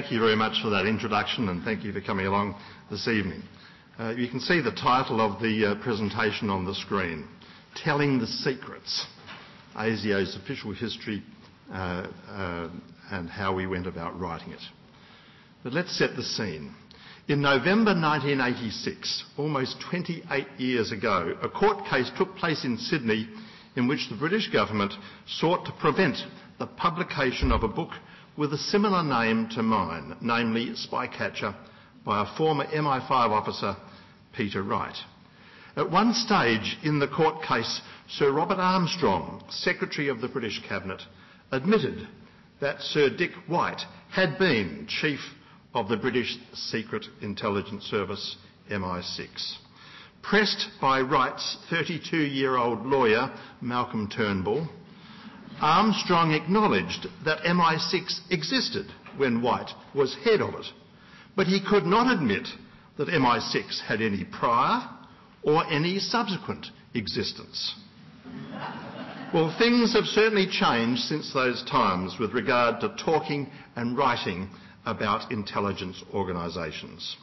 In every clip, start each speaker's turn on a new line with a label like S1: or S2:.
S1: Thank you very much for that introduction and thank you for coming along this evening. Uh, you can see the title of the uh, presentation on the screen, Telling the Secrets, ASIO's official history uh, uh, and how we went about writing it. But let's set the scene. In November 1986, almost 28 years ago, a court case took place in Sydney in which the British government sought to prevent the publication of a book with a similar name to mine, namely Spycatcher, by a former MI5 officer, Peter Wright. At one stage in the court case, Sir Robert Armstrong, Secretary of the British Cabinet, admitted that Sir Dick White had been Chief of the British Secret Intelligence Service, MI6. Pressed by Wright's 32-year-old lawyer, Malcolm Turnbull, Armstrong acknowledged that MI6 existed when White was head of it, but he could not admit that MI6 had any prior or any subsequent existence. well, things have certainly changed since those times with regard to talking and writing about intelligence organisations.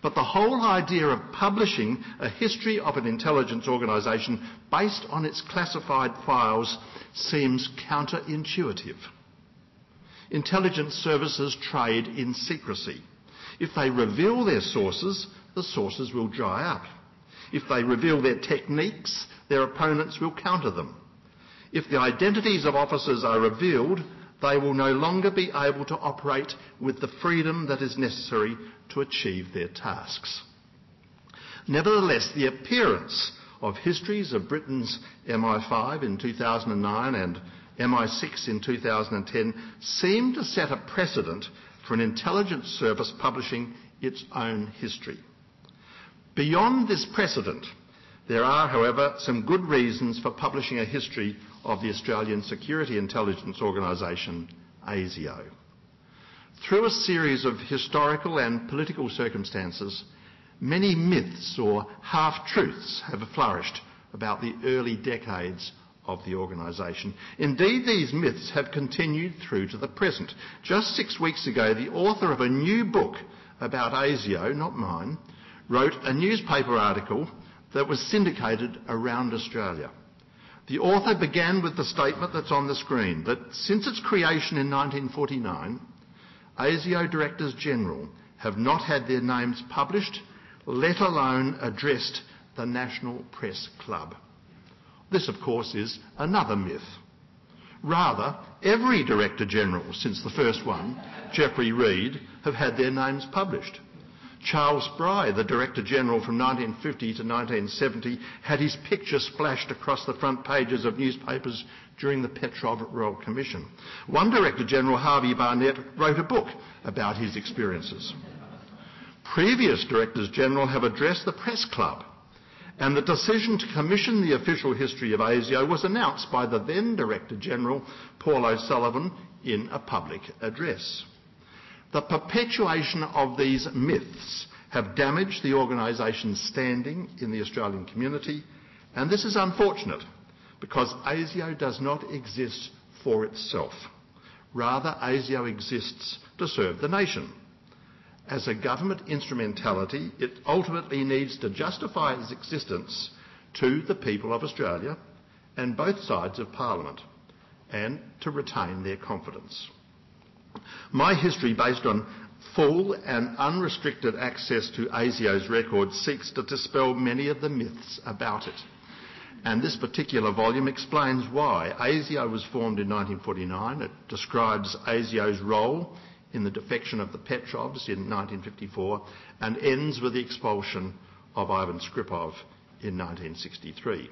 S1: But the whole idea of publishing a history of an intelligence organisation based on its classified files seems counterintuitive. Intelligence services trade in secrecy. If they reveal their sources, the sources will dry up. If they reveal their techniques, their opponents will counter them. If the identities of officers are revealed, they will no longer be able to operate with the freedom that is necessary to achieve their tasks. Nevertheless, the appearance of histories of Britain's MI5 in 2009 and MI6 in 2010 seemed to set a precedent for an intelligence service publishing its own history. Beyond this precedent, there are, however, some good reasons for publishing a history of the Australian Security Intelligence Organisation, ASIO. Through a series of historical and political circumstances, many myths or half-truths have flourished about the early decades of the organisation. Indeed, these myths have continued through to the present. Just six weeks ago, the author of a new book about ASIO, not mine, wrote a newspaper article that was syndicated around Australia. The author began with the statement that's on the screen that since its creation in 1949, ASIO Directors General have not had their names published, let alone addressed the National Press Club. This, of course, is another myth. Rather, every Director General since the first one, Geoffrey Reed, have had their names published. Charles Spry, the Director General from 1950 to 1970, had his picture splashed across the front pages of newspapers during the Petrov Royal Commission. One Director General, Harvey Barnett, wrote a book about his experiences. Previous Directors General have addressed the Press Club, and the decision to commission the official history of ASIO was announced by the then Director General, Paul O'Sullivan, in a public address. The perpetuation of these myths have damaged the organisation's standing in the Australian community, and this is unfortunate because ASIO does not exist for itself. Rather, ASIO exists to serve the nation. As a government instrumentality, it ultimately needs to justify its existence to the people of Australia and both sides of Parliament, and to retain their confidence. My history, based on full and unrestricted access to ASIO's records, seeks to dispel many of the myths about it. And this particular volume explains why. ASIO was formed in 1949. It describes ASIO's role in the defection of the Petrovs in 1954 and ends with the expulsion of Ivan Skripov in 1963.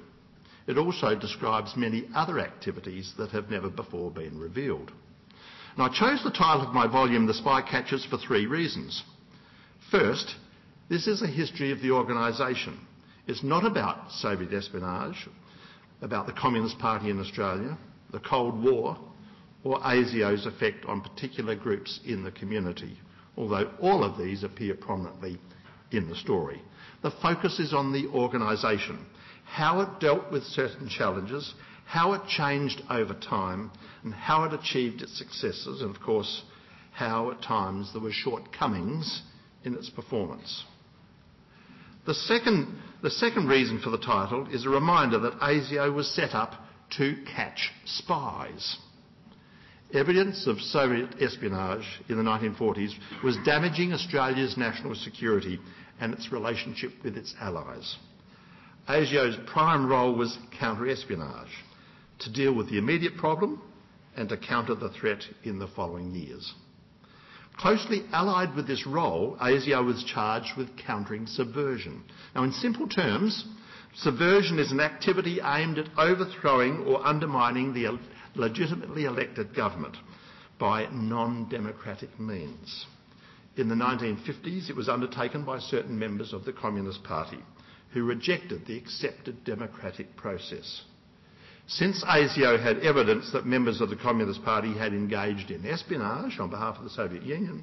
S1: It also describes many other activities that have never before been revealed. I chose the title of my volume, The Spy Catchers, for three reasons. First, this is a history of the organisation. It's not about Soviet espionage, about the Communist Party in Australia, the Cold War, or ASIO's effect on particular groups in the community, although all of these appear prominently in the story. The focus is on the organisation, how it dealt with certain challenges, how it changed over time, and how it achieved its successes, and of course, how at times there were shortcomings in its performance. The second, the second reason for the title is a reminder that ASIO was set up to catch spies. Evidence of Soviet espionage in the 1940s was damaging Australia's national security and its relationship with its allies. ASIO's prime role was counter-espionage to deal with the immediate problem and to counter the threat in the following years. Closely allied with this role, ASIO was charged with countering subversion. Now, in simple terms, subversion is an activity aimed at overthrowing or undermining the legitimately elected government by non-democratic means. In the 1950s, it was undertaken by certain members of the Communist Party who rejected the accepted democratic process. Since ASIO had evidence that members of the Communist Party had engaged in espionage on behalf of the Soviet Union,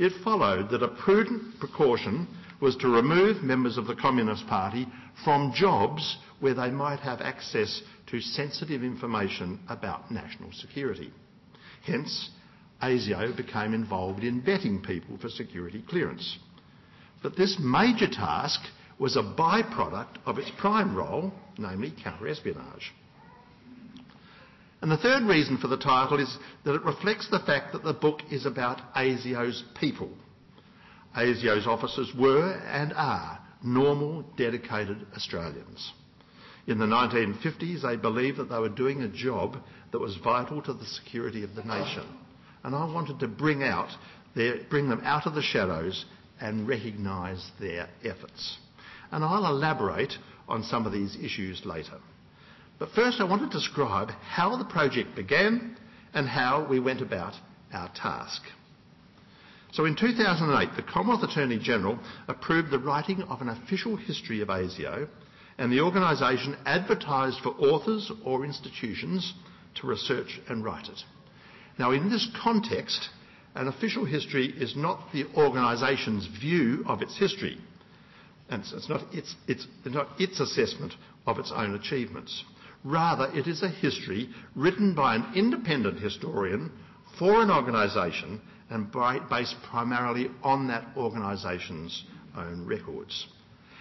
S1: it followed that a prudent precaution was to remove members of the Communist Party from jobs where they might have access to sensitive information about national security. Hence, ASIO became involved in vetting people for security clearance. But this major task was a byproduct of its prime role, namely counter-espionage. And the third reason for the title is that it reflects the fact that the book is about ASIO's people. ASIO's officers were and are normal, dedicated Australians. In the 1950s, they believed that they were doing a job that was vital to the security of the nation. And I wanted to bring, out their, bring them out of the shadows and recognise their efforts. And I'll elaborate on some of these issues later. But first I want to describe how the project began and how we went about our task. So in 2008, the Commonwealth Attorney General approved the writing of an official history of ASIO and the organisation advertised for authors or institutions to research and write it. Now in this context, an official history is not the organisation's view of its history, and it's not its, it's not its assessment of its own achievements. Rather, it is a history written by an independent historian for an organisation and based primarily on that organisation's own records.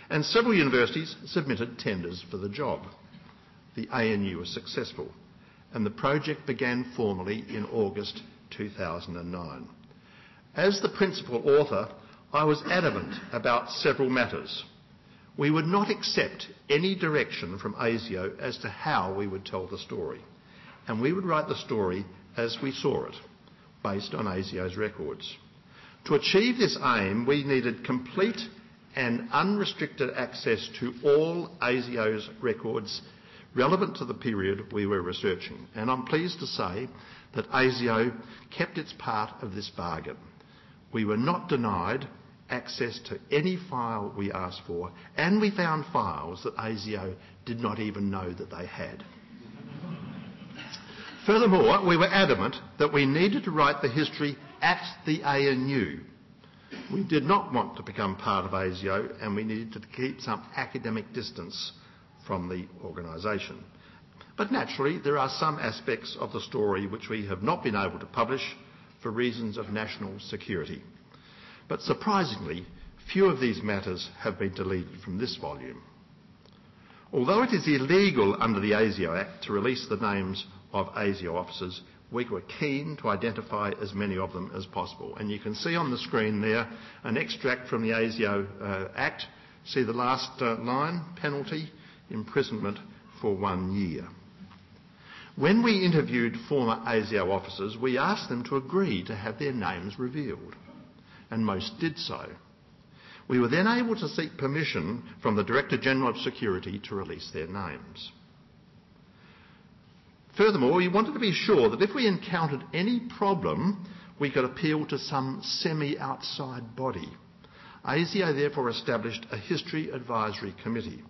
S1: And several universities submitted tenders for the job. The ANU was successful, and the project began formally in August 2009. As the principal author, I was adamant about several matters we would not accept any direction from ASIO as to how we would tell the story, and we would write the story as we saw it, based on ASIO's records. To achieve this aim, we needed complete and unrestricted access to all ASIO's records relevant to the period we were researching, and I'm pleased to say that ASIO kept its part of this bargain. We were not denied access to any file we asked for, and we found files that ASIO did not even know that they had. Furthermore, we were adamant that we needed to write the history at the ANU. We did not want to become part of ASIO, and we needed to keep some academic distance from the organisation. But naturally, there are some aspects of the story which we have not been able to publish for reasons of national security. But surprisingly, few of these matters have been deleted from this volume. Although it is illegal under the ASIO Act to release the names of ASIO officers, we were keen to identify as many of them as possible. And you can see on the screen there an extract from the ASIO uh, Act. See the last uh, line, penalty, imprisonment for one year. When we interviewed former ASIO officers, we asked them to agree to have their names revealed, and most did so. We were then able to seek permission from the Director General of Security to release their names. Furthermore, we wanted to be sure that if we encountered any problem, we could appeal to some semi-outside body. ASIO therefore established a History Advisory Committee.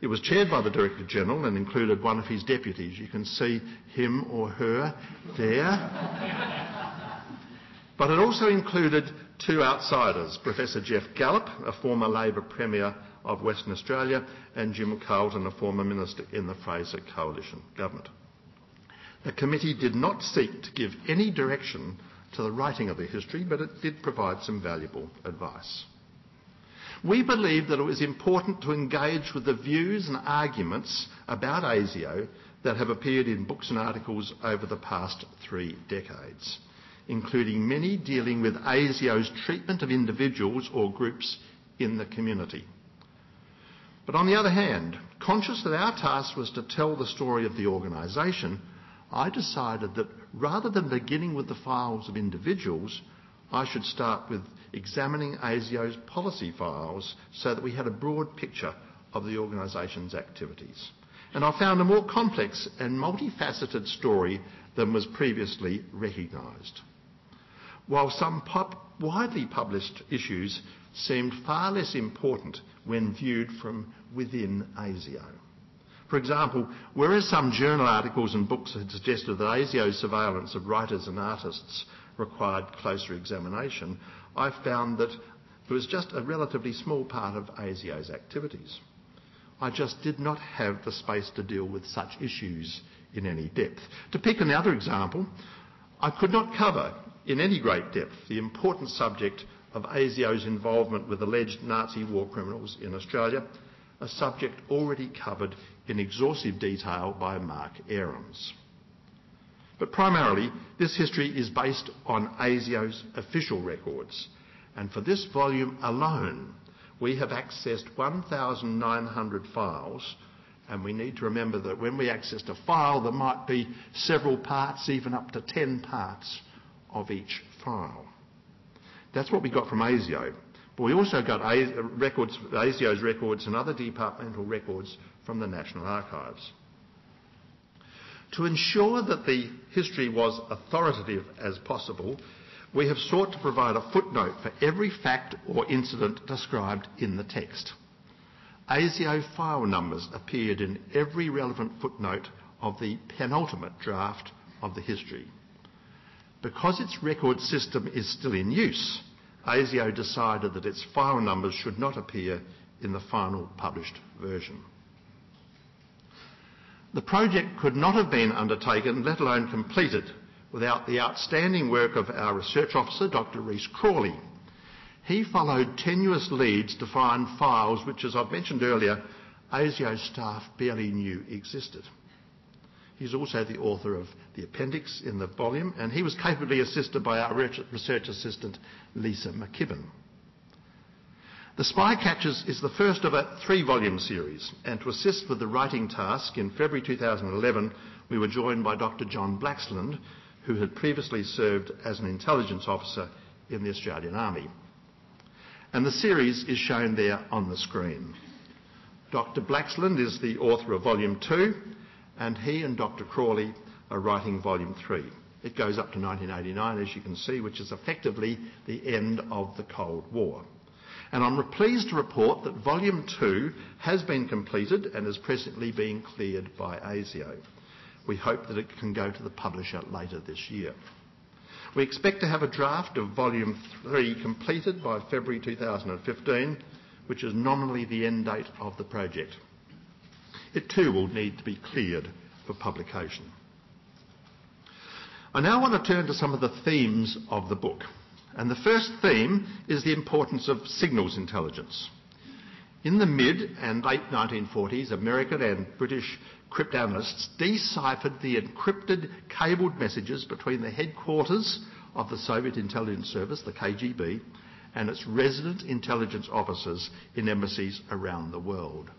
S1: It was chaired by the Director General and included one of his deputies. You can see him or her there. but it also included two outsiders, Professor Geoff Gallop, a former Labor Premier of Western Australia, and Jim Carlton, a former Minister in the Fraser Coalition government. The committee did not seek to give any direction to the writing of the history, but it did provide some valuable advice. We believe that it was important to engage with the views and arguments about ASIO that have appeared in books and articles over the past three decades, including many dealing with ASIO's treatment of individuals or groups in the community. But on the other hand, conscious that our task was to tell the story of the organisation, I decided that rather than beginning with the files of individuals, I should start with examining ASIO's policy files so that we had a broad picture of the organisation's activities. And I found a more complex and multifaceted story than was previously recognised. While some widely published issues seemed far less important when viewed from within ASIO. For example, whereas some journal articles and books had suggested that ASIO's surveillance of writers and artists required closer examination, I found that it was just a relatively small part of ASIO's activities. I just did not have the space to deal with such issues in any depth. To pick another example, I could not cover in any great depth the important subject of ASIO's involvement with alleged Nazi war criminals in Australia, a subject already covered in exhaustive detail by Mark Aarons. But primarily, this history is based on ASIO's official records, and for this volume alone, we have accessed 1,900 files, and we need to remember that when we accessed a file, there might be several parts, even up to 10 parts of each file. That's what we got from ASIO. But we also got records, ASIO's records and other departmental records from the National Archives. To ensure that the history was authoritative as possible, we have sought to provide a footnote for every fact or incident described in the text. ASIO file numbers appeared in every relevant footnote of the penultimate draft of the history. Because its record system is still in use, ASIO decided that its file numbers should not appear in the final published version. The project could not have been undertaken, let alone completed, without the outstanding work of our research officer, Dr. Rhys Crawley. He followed tenuous leads to find files which, as I've mentioned earlier, ASIO staff barely knew existed. He's also the author of the appendix in the volume, and he was capably assisted by our research assistant, Lisa McKibben. The Spy Catchers is the first of a three volume series, and to assist with the writing task in February 2011, we were joined by Dr. John Blaxland, who had previously served as an intelligence officer in the Australian Army. And the series is shown there on the screen. Dr. Blaxland is the author of Volume 2, and he and Dr. Crawley are writing Volume 3. It goes up to 1989, as you can see, which is effectively the end of the Cold War and I'm pleased to report that Volume 2 has been completed and is presently being cleared by ASIO. We hope that it can go to the publisher later this year. We expect to have a draft of Volume 3 completed by February 2015, which is nominally the end date of the project. It too will need to be cleared for publication. I now want to turn to some of the themes of the book. And the first theme is the importance of signals intelligence. In the mid and late 1940s, American and British cryptanalysts deciphered the encrypted cabled messages between the headquarters of the Soviet intelligence service, the KGB, and its resident intelligence officers in embassies around the world.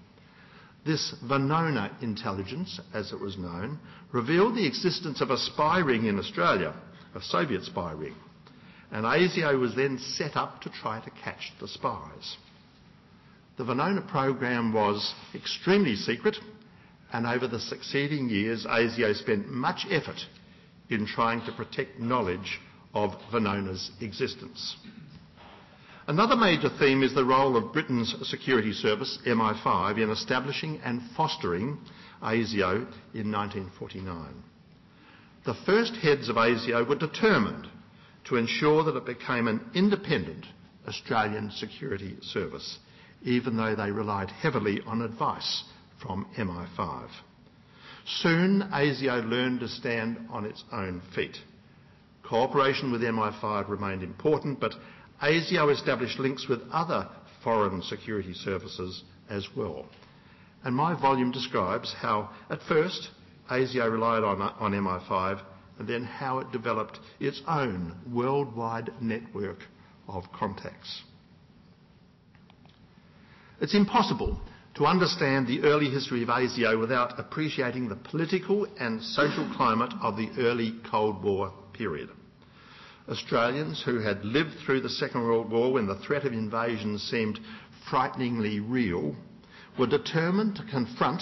S1: This Venona intelligence, as it was known, revealed the existence of a spy ring in Australia, a Soviet spy ring, and ASIO was then set up to try to catch the spies. The Venona program was extremely secret, and over the succeeding years, ASIO spent much effort in trying to protect knowledge of Venona's existence. Another major theme is the role of Britain's security service, MI5, in establishing and fostering ASIO in 1949. The first heads of ASIO were determined to ensure that it became an independent Australian security service, even though they relied heavily on advice from MI5. Soon, ASIO learned to stand on its own feet. Cooperation with MI5 remained important, but ASIO established links with other foreign security services as well. And my volume describes how, at first, ASIO relied on, on MI5 and then how it developed its own worldwide network of contacts. It's impossible to understand the early history of ASIO without appreciating the political and social climate of the early Cold War period. Australians who had lived through the Second World War when the threat of invasion seemed frighteningly real were determined to confront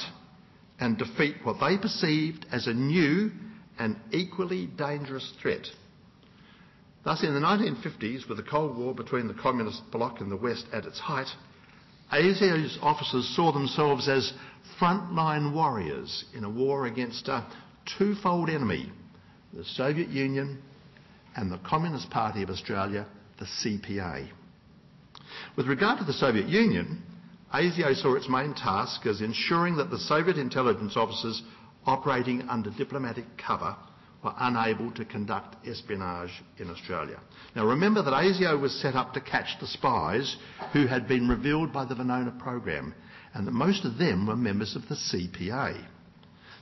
S1: and defeat what they perceived as a new and equally dangerous threat. Thus, in the 1950s, with the Cold War between the Communist bloc and the West at its height, ASIO's officers saw themselves as frontline warriors in a war against a twofold enemy, the Soviet Union and the Communist Party of Australia, the CPA. With regard to the Soviet Union, ASIO saw its main task as ensuring that the Soviet intelligence officers operating under diplomatic cover were unable to conduct espionage in Australia. Now remember that ASIO was set up to catch the spies who had been revealed by the Venona program and that most of them were members of the CPA.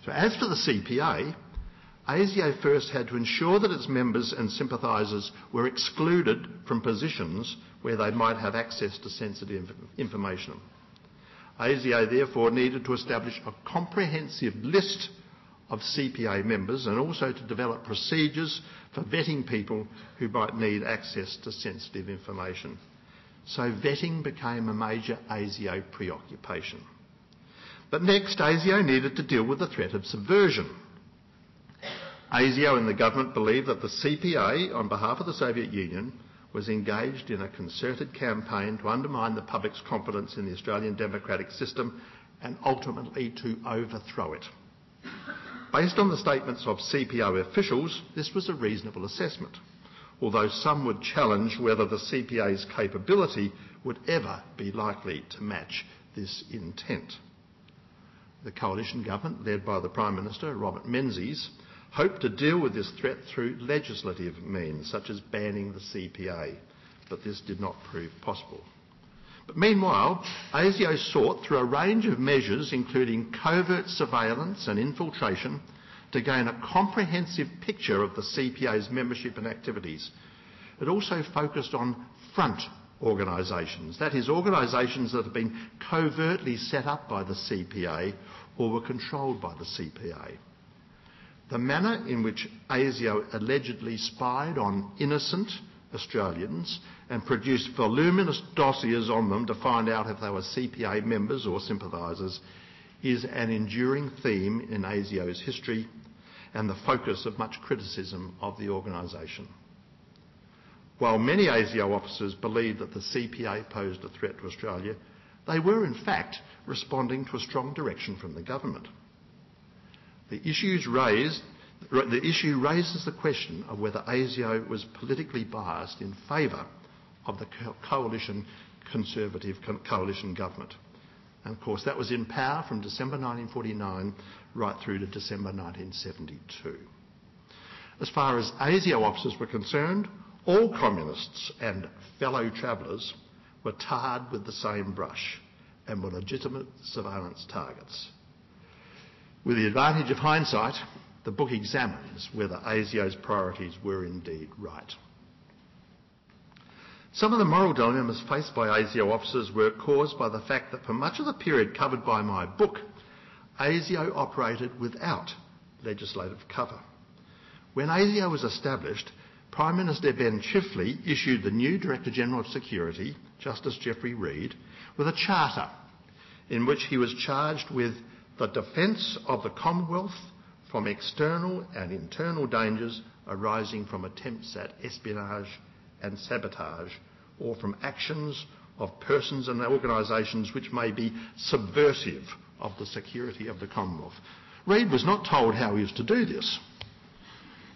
S1: So as for the CPA, ASIO first had to ensure that its members and sympathisers were excluded from positions where they might have access to sensitive information. ASIO therefore needed to establish a comprehensive list of CPA members and also to develop procedures for vetting people who might need access to sensitive information. So vetting became a major ASIO preoccupation. But next, ASIO needed to deal with the threat of subversion. ASIO and the government believed that the CPA, on behalf of the Soviet Union, was engaged in a concerted campaign to undermine the public's confidence in the Australian democratic system and ultimately to overthrow it. Based on the statements of CPA officials, this was a reasonable assessment, although some would challenge whether the CPA's capability would ever be likely to match this intent. The coalition government, led by the Prime Minister, Robert Menzies, hoped to deal with this threat through legislative means, such as banning the CPA, but this did not prove possible. But meanwhile, ASIO sought through a range of measures, including covert surveillance and infiltration, to gain a comprehensive picture of the CPA's membership and activities. It also focused on front organisations, that is, organisations that have been covertly set up by the CPA or were controlled by the CPA. The manner in which ASIO allegedly spied on innocent Australians and produced voluminous dossiers on them to find out if they were CPA members or sympathisers is an enduring theme in ASIO's history and the focus of much criticism of the organisation. While many ASIO officers believed that the CPA posed a threat to Australia, they were in fact responding to a strong direction from the government. The issues raised the issue raises the question of whether ASIO was politically biased in favour of the coalition Conservative coalition government. And of course, that was in power from December 1949 right through to December 1972. As far as ASIO officers were concerned, all communists and fellow travellers were tarred with the same brush and were legitimate surveillance targets. With the advantage of hindsight, the book examines whether ASIO's priorities were indeed right. Some of the moral dilemmas faced by ASIO officers were caused by the fact that for much of the period covered by my book, ASIO operated without legislative cover. When ASIO was established, Prime Minister Ben Chifley issued the new Director General of Security, Justice Geoffrey Reed, with a charter in which he was charged with the defence of the Commonwealth from external and internal dangers arising from attempts at espionage and sabotage or from actions of persons and organisations which may be subversive of the security of the Commonwealth. Reed was not told how he was to do this,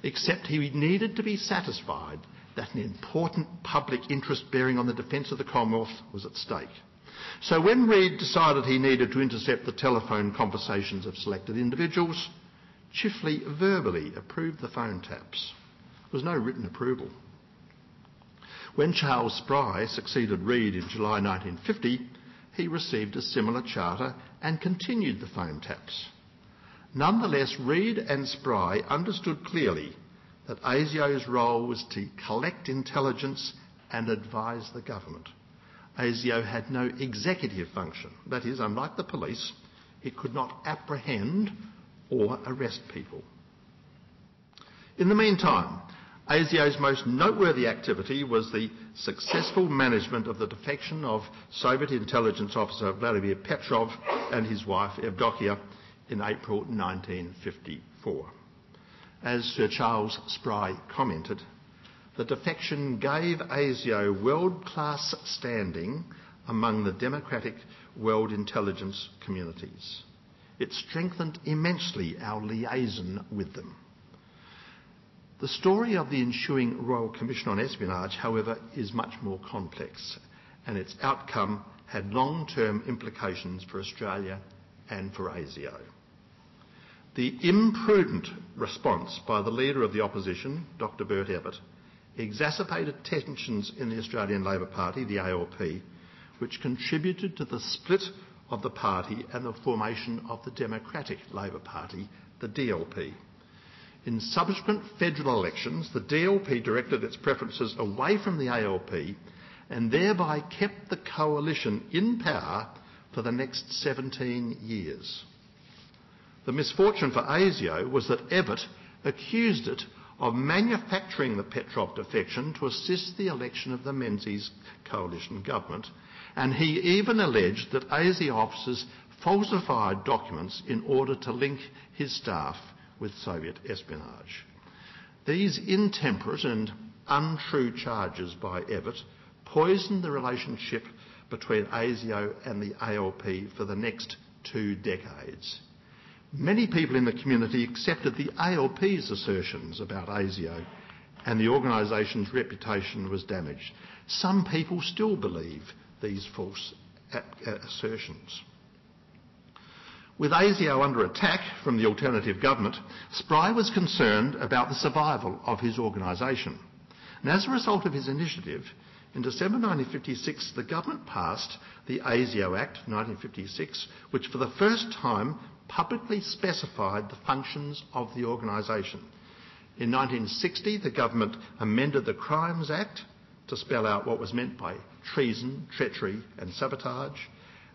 S1: except he needed to be satisfied that an important public interest bearing on the defence of the Commonwealth was at stake. So when Reed decided he needed to intercept the telephone conversations of selected individuals, Chifley verbally approved the phone taps. There was no written approval. When Charles Spry succeeded Reed in July 1950, he received a similar charter and continued the phone taps. Nonetheless, Reed and Spry understood clearly that ASIO's role was to collect intelligence and advise the government. ASIO had no executive function. That is, unlike the police, it could not apprehend or arrest people. In the meantime, ASIO's most noteworthy activity was the successful management of the defection of Soviet intelligence officer Vladimir Petrov and his wife Evdokia in April 1954. As Sir Charles Spry commented, the defection gave ASIO world-class standing among the democratic world intelligence communities. It strengthened immensely our liaison with them. The story of the ensuing Royal Commission on Espionage, however, is much more complex, and its outcome had long-term implications for Australia and for ASIO. The imprudent response by the Leader of the Opposition, Dr Bert Evatt, exacerbated tensions in the Australian Labor Party, the ALP, which contributed to the split of the party and the formation of the Democratic Labor Party, the DLP. In subsequent federal elections, the DLP directed its preferences away from the ALP and thereby kept the coalition in power for the next 17 years. The misfortune for ASIO was that Evatt accused it of manufacturing the Petrov defection to assist the election of the Menzies coalition government, and he even alleged that ASIO officers falsified documents in order to link his staff with Soviet espionage. These intemperate and untrue charges by Evatt poisoned the relationship between ASIO and the ALP for the next two decades. Many people in the community accepted the ALP's assertions about ASIO and the organisation's reputation was damaged. Some people still believe these false assertions. With ASIO under attack from the alternative government, Spry was concerned about the survival of his organisation. And as a result of his initiative, in December 1956, the government passed the ASIO Act 1956, which for the first time publicly specified the functions of the organisation. In 1960, the government amended the Crimes Act to spell out what was meant by treason, treachery and sabotage.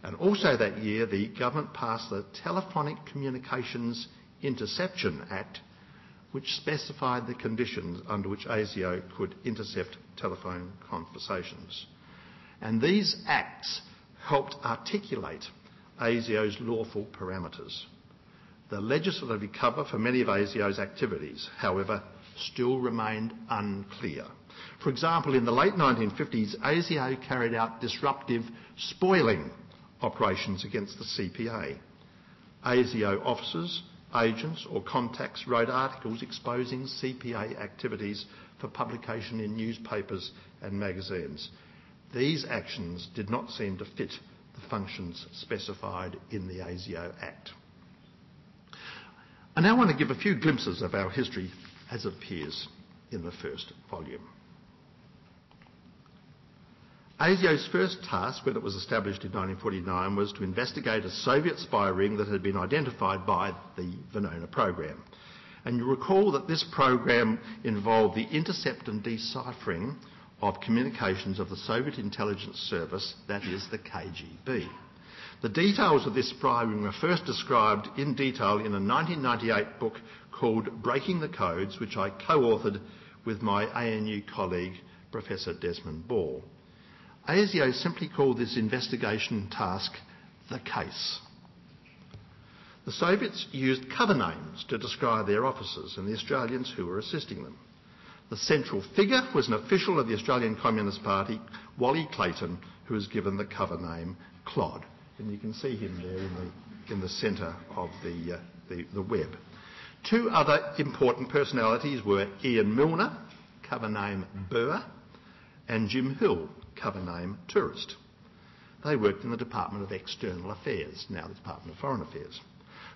S1: And also that year, the government passed the Telephonic Communications Interception Act, which specified the conditions under which ASIO could intercept telephone conversations. And these acts helped articulate ASIO's lawful parameters. The legislative cover for many of ASIO's activities, however, still remained unclear. For example, in the late 1950s, ASIO carried out disruptive spoiling operations against the CPA. ASIO officers, agents or contacts wrote articles exposing CPA activities for publication in newspapers and magazines. These actions did not seem to fit functions specified in the ASIO Act. I now want to give a few glimpses of our history as it appears in the first volume. ASIO's first task when it was established in 1949 was to investigate a Soviet spy ring that had been identified by the Venona program. And you recall that this program involved the intercept and deciphering of communications of the Soviet intelligence service, that is the KGB. The details of this spying were first described in detail in a 1998 book called Breaking the Codes, which I co-authored with my ANU colleague, Professor Desmond Ball. ASIO simply called this investigation task the case. The Soviets used cover names to describe their officers and the Australians who were assisting them. The central figure was an official of the Australian Communist Party, Wally Clayton, who was given the cover name Clod. And you can see him there in the, in the centre of the, uh, the, the web. Two other important personalities were Ian Milner, cover name Burr, and Jim Hill, cover name Tourist. They worked in the Department of External Affairs, now the Department of Foreign Affairs.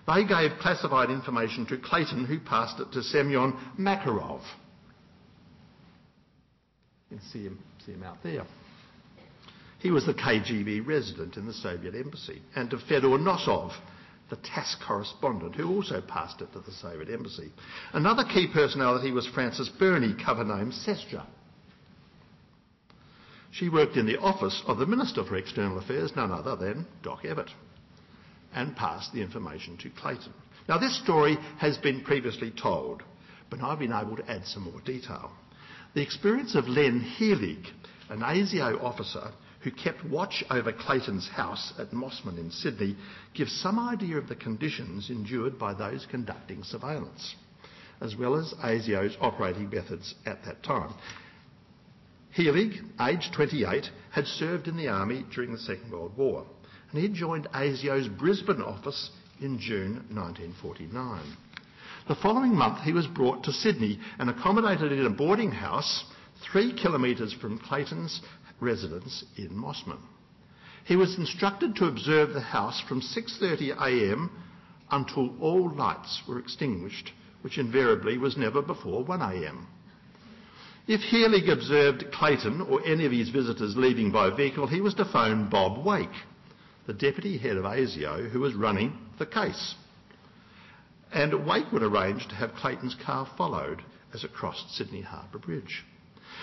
S1: They gave classified information to Clayton, who passed it to Semyon Makarov. You can see him, see him out there. He was the KGB resident in the Soviet embassy, and to Fedor Nosov, the TASS correspondent, who also passed it to the Soviet embassy. Another key personality was Frances Bernie, cover name Sestra. She worked in the office of the Minister for External Affairs, none other than Doc Evatt, and passed the information to Clayton. Now, this story has been previously told, but I've been able to add some more detail. The experience of Len Heelig, an ASIO officer who kept watch over Clayton's house at Mosman in Sydney, gives some idea of the conditions endured by those conducting surveillance, as well as ASIO's operating methods at that time. Heelig, aged 28, had served in the army during the Second World War, and he joined ASIO's Brisbane office in June 1949. The following month, he was brought to Sydney and accommodated in a boarding house three kilometres from Clayton's residence in Mosman. He was instructed to observe the house from 6.30am until all lights were extinguished, which invariably was never before 1am. If Heelig observed Clayton or any of his visitors leaving by vehicle, he was to phone Bob Wake, the deputy head of ASIO, who was running the case. And Wake would arrange to have Clayton's car followed as it crossed Sydney Harbour Bridge.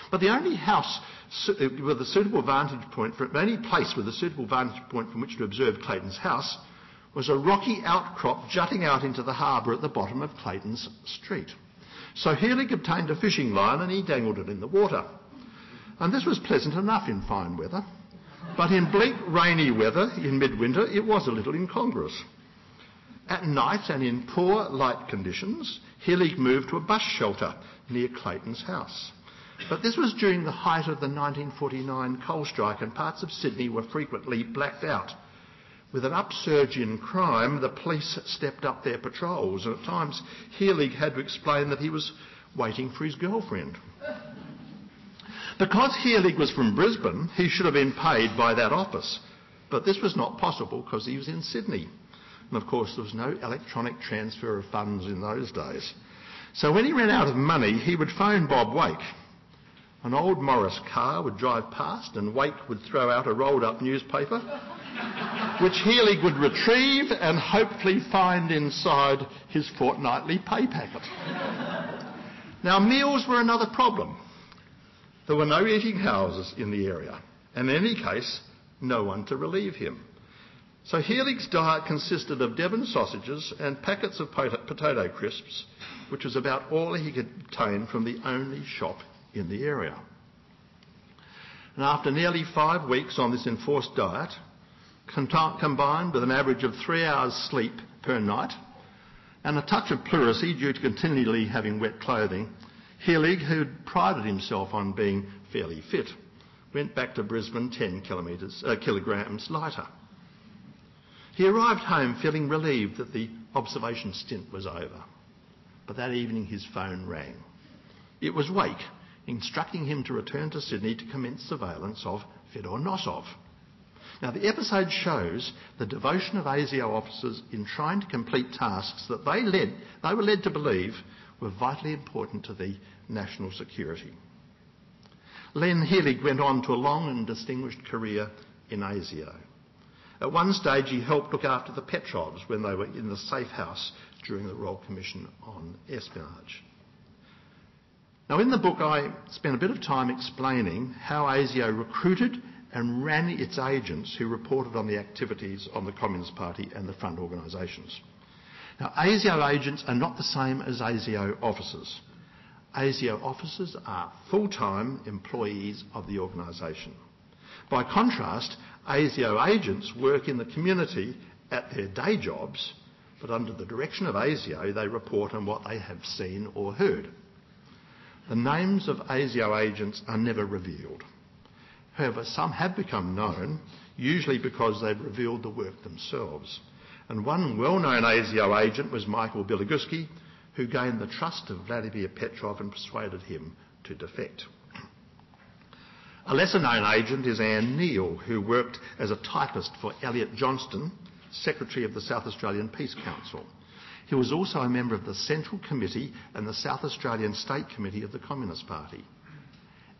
S1: But the only house uh, with a suitable vantage point, the only place with a suitable vantage point from which to observe Clayton's house was a rocky outcrop jutting out into the harbour at the bottom of Clayton's street. So Heelig obtained a fishing line and he dangled it in the water. And this was pleasant enough in fine weather. But in bleak, rainy weather in midwinter, it was a little incongruous. At night and in poor light conditions, Heelig moved to a bus shelter near Clayton's house. But this was during the height of the 1949 coal strike and parts of Sydney were frequently blacked out. With an upsurge in crime, the police stepped up their patrols, and at times Heelig had to explain that he was waiting for his girlfriend. Because Heelig was from Brisbane, he should have been paid by that office, but this was not possible because he was in Sydney. And of course, there was no electronic transfer of funds in those days. So when he ran out of money, he would phone Bob Wake. An old Morris car would drive past, and Wake would throw out a rolled up newspaper which Healy would retrieve and hopefully find inside his fortnightly pay packet. now, meals were another problem. There were no eating houses in the area, and in any case, no one to relieve him. So Heelig's diet consisted of Devon sausages and packets of potato crisps, which was about all he could obtain from the only shop in the area. And after nearly five weeks on this enforced diet, combined with an average of three hours sleep per night and a touch of pleurisy due to continually having wet clothing, Heelig, who prided himself on being fairly fit, went back to Brisbane 10 uh, kilograms lighter. He arrived home feeling relieved that the observation stint was over. But that evening his phone rang. It was Wake, instructing him to return to Sydney to commence surveillance of Fedor Nosov. Now, the episode shows the devotion of ASIO officers in trying to complete tasks that they, led, they were led to believe were vitally important to the national security. Len Heelig went on to a long and distinguished career in ASIO. At one stage, he helped look after the Petrovs when they were in the safe house during the Royal Commission on Espionage. Now, in the book, I spent a bit of time explaining how ASIO recruited and ran its agents who reported on the activities of the Communist Party and the front organisations. Now, ASIO agents are not the same as ASIO officers. ASIO officers are full-time employees of the organisation. By contrast, ASIO agents work in the community at their day jobs, but under the direction of ASIO, they report on what they have seen or heard. The names of ASIO agents are never revealed. However, some have become known, usually because they've revealed the work themselves. And one well-known ASIO agent was Michael Bialoguski, who gained the trust of Vladimir Petrov and persuaded him to defect. A lesser known agent is Anne Neil, who worked as a typist for Elliot Johnston, Secretary of the South Australian Peace Council. He was also a member of the Central Committee and the South Australian State Committee of the Communist Party.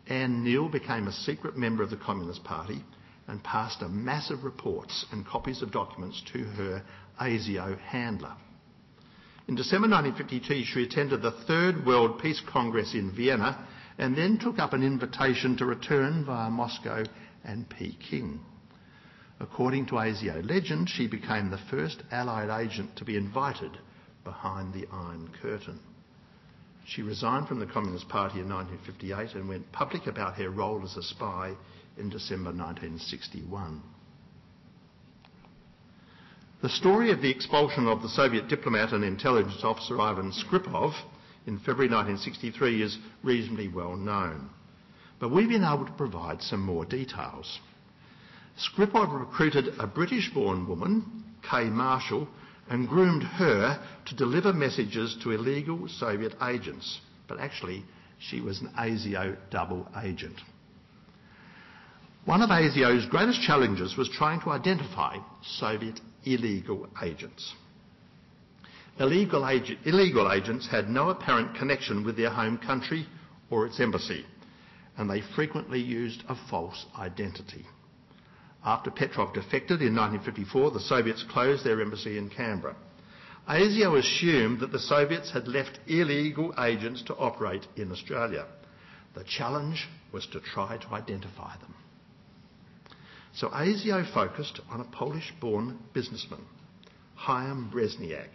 S1: Anne Neil became a secret member of the Communist Party and passed a massive reports and copies of documents to her ASIO handler. In December 1952, she attended the Third World Peace Congress in Vienna and then took up an invitation to return via Moscow and Peking. According to ASIO legend, she became the first Allied agent to be invited behind the Iron Curtain. She resigned from the Communist Party in 1958 and went public about her role as a spy in December 1961. The story of the expulsion of the Soviet diplomat and intelligence officer Ivan Skripov in February 1963 is reasonably well known, but we've been able to provide some more details. Skripov recruited a British-born woman, Kay Marshall, and groomed her to deliver messages to illegal Soviet agents. But actually, she was an ASIO double agent. One of ASIO's greatest challenges was trying to identify Soviet illegal agents. Illegal, ag- illegal agents had no apparent connection with their home country or its embassy, and they frequently used a false identity. After Petrov defected in 1954, the Soviets closed their embassy in Canberra. ASIO assumed that the Soviets had left illegal agents to operate in Australia. The challenge was to try to identify them. So ASIO focused on a Polish-born businessman, Chaim Brezniak.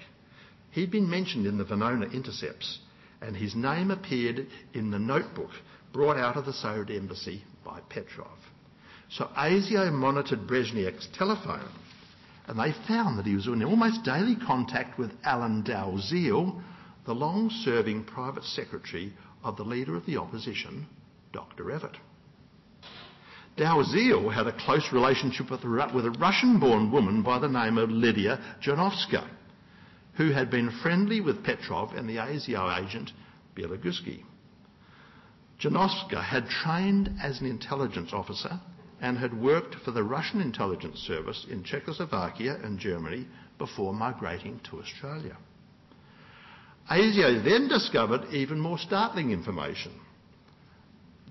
S1: He'd been mentioned in the Venona intercepts, and his name appeared in the notebook brought out of the Soviet embassy by Petrov. So ASIO monitored Brezniak's telephone and they found that he was in almost daily contact with Alan Dalziel, the long-serving private secretary of the leader of the opposition, Dr. Evatt. Dalziel had a close relationship with a Russian-born woman by the name of Lydia Janovska, who had been friendly with Petrov and the ASIO agent Bialoguski. Janovska had trained as an intelligence officer and had worked for the Russian intelligence service in Czechoslovakia and Germany before migrating to Australia. ASIO then discovered even more startling information.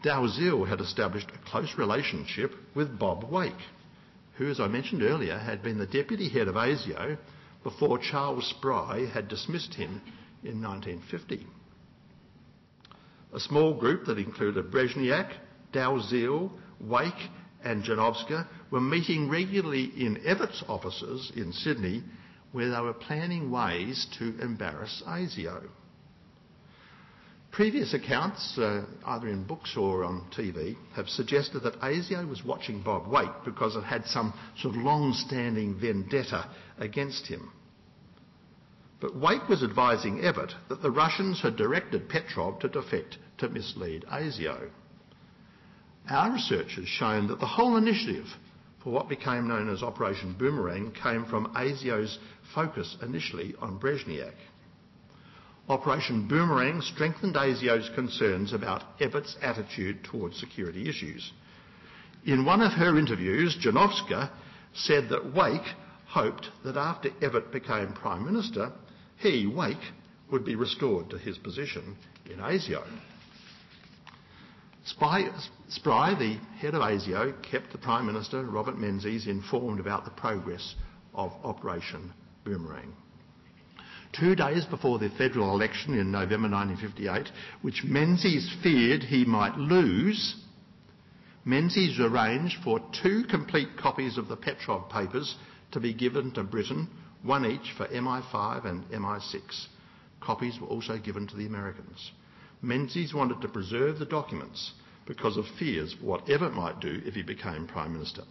S1: Dalziel had established a close relationship with Bob Wake, who, as I mentioned earlier, had been the deputy head of ASIO before Charles Spry had dismissed him in 1950. A small group that included Brezniak, Dalziel, Wake and Janovska were meeting regularly in Evatt's offices in Sydney where they were planning ways to embarrass ASIO. Previous accounts, uh, either in books or on TV, have suggested that ASIO was watching Bob Wake because it had some sort of long-standing vendetta against him. But Wake was advising Evatt that the Russians had directed Petrov to defect to mislead ASIO. Our research has shown that the whole initiative for what became known as Operation Boomerang came from ASIO's focus initially on Brezniak. Operation Boomerang strengthened ASIO's concerns about Evatt's attitude towards security issues. In one of her interviews, Janovska said that Wake hoped that after Evatt became Prime Minister, he, Wake, would be restored to his position in ASIO. Spry, Spry, the head of ASIO, kept the Prime Minister, Robert Menzies, informed about the progress of Operation Boomerang. Two days before the federal election in November 1958, which Menzies feared he might lose, Menzies arranged for two complete copies of the Petrov papers to be given to Britain, one each for MI5 and MI6. Copies were also given to the Americans. Menzies wanted to preserve the documents because of fears what Evatt might do if he became Prime Minister.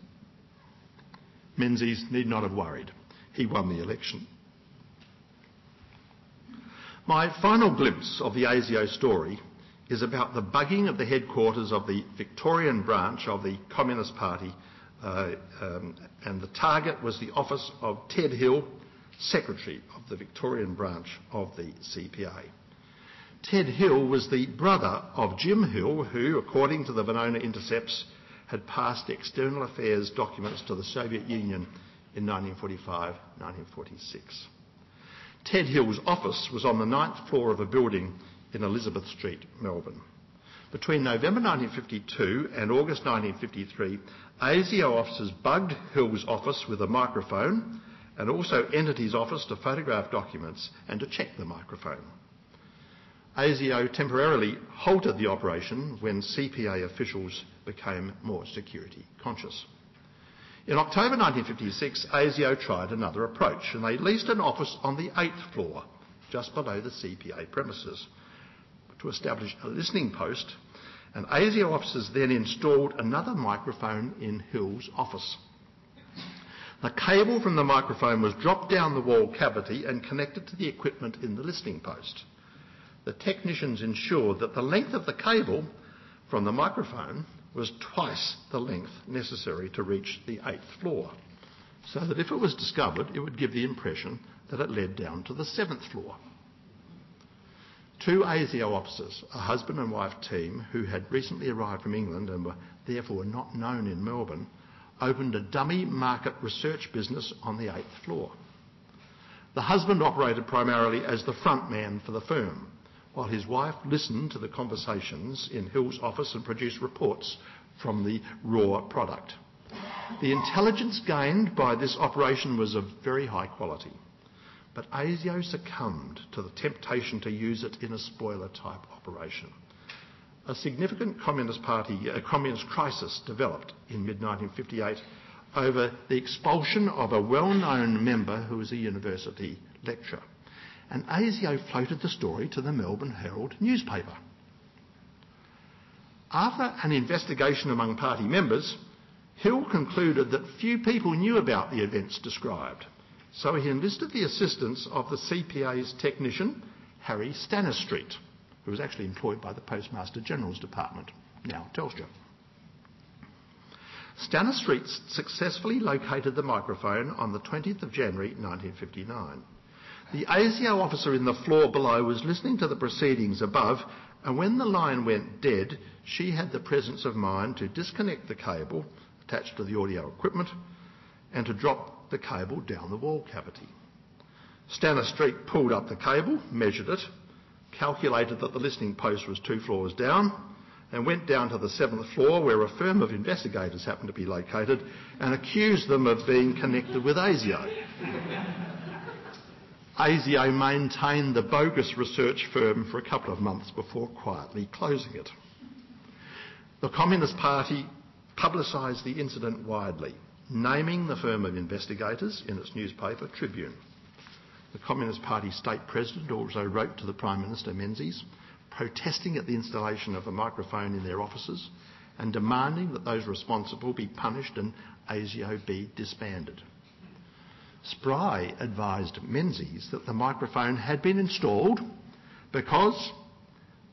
S1: Menzies need not have worried. He won the election. My final glimpse of the ASIO story is about the bugging of the headquarters of the Victorian branch of the Communist Party, uh, um, and the target was the office of Ted Hill, Secretary of the Victorian branch of the CPA. Ted Hill was the brother of Jim Hill, who, according to the Venona intercepts, had passed external affairs documents to the Soviet Union in 1945 1946. Ted Hill's office was on the ninth floor of a building in Elizabeth Street, Melbourne. Between November 1952 and August 1953, ASIO officers bugged Hill's office with a microphone and also entered his office to photograph documents and to check the microphone. ASIO temporarily halted the operation when CPA officials became more security conscious. In October 1956, ASIO tried another approach and they leased an office on the eighth floor, just below the CPA premises, to establish a listening post, and ASIO officers then installed another microphone in Hill's office. The cable from the microphone was dropped down the wall cavity and connected to the equipment in the listening post. The technicians ensured that the length of the cable from the microphone was twice the length necessary to reach the eighth floor, so that if it was discovered, it would give the impression that it led down to the seventh floor. Two ASIO officers, a husband and wife team who had recently arrived from England and were therefore not known in Melbourne, opened a dummy market research business on the eighth floor. The husband operated primarily as the front man for the firm, while his wife listened to the conversations in Hill's office and produced reports from the raw product. The intelligence gained by this operation was of very high quality, but ASIO succumbed to the temptation to use it in a spoiler type operation. A significant Communist Party, a communist crisis developed in mid 1958 over the expulsion of a well known member who was a university lecturer and ASIO floated the story to the Melbourne Herald newspaper. After an investigation among party members, Hill concluded that few people knew about the events described, so he enlisted the assistance of the CPA's technician, Harry Stanistreet, who was actually employed by the Postmaster General's Department, now Telstra. Stanistreet successfully located the microphone on the 20th of January 1959. The ASIO officer in the floor below was listening to the proceedings above, and when the line went dead, she had the presence of mind to disconnect the cable attached to the audio equipment and to drop the cable down the wall cavity. Stanistreet pulled up the cable, measured it, calculated that the listening post was two floors down, and went down to the seventh floor where a firm of investigators happened to be located and accused them of being connected with ASIO. ASIO maintained the bogus research firm for a couple of months before quietly closing it. The Communist Party publicised the incident widely, naming the firm of investigators in its newspaper, Tribune. The Communist Party state president also wrote to the Prime Minister Menzies, protesting at the installation of a microphone in their offices and demanding that those responsible be punished and ASIO be disbanded. Spry advised Menzies that the microphone had been installed because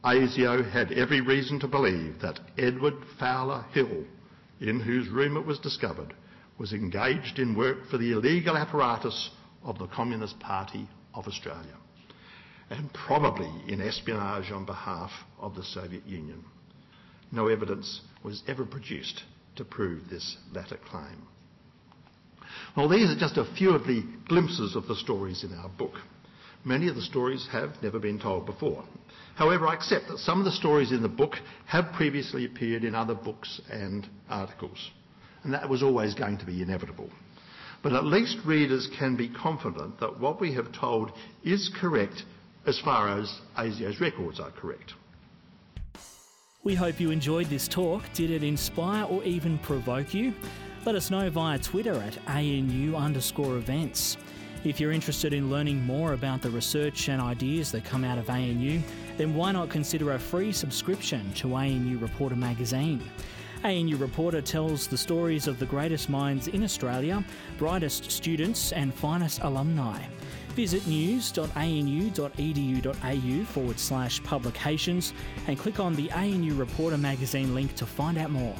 S1: ASIO had every reason to believe that Edward Fowler Hill, in whose room it was discovered, was engaged in work for the illegal apparatus of the Communist Party of Australia, and probably in espionage on behalf of the Soviet Union. No evidence was ever produced to prove this latter claim. Well, these are just a few of the glimpses of the stories in our book. Many of the stories have never been told before. However, I accept that some of the stories in the book have previously appeared in other books and articles, and that was always going to be inevitable. But at least readers can be confident that what we have told is correct as far as ASIO's records are correct.
S2: We hope you enjoyed this talk. Did it inspire or even provoke you? Let us know via Twitter at ANU underscore events. If you're interested in learning more about the research and ideas that come out of ANU, then why not consider a free subscription to ANU Reporter magazine? ANU Reporter tells the stories of the greatest minds in Australia, brightest students, and finest alumni. Visit news.anu.edu.au forward slash publications and click on the ANU Reporter magazine link to find out more.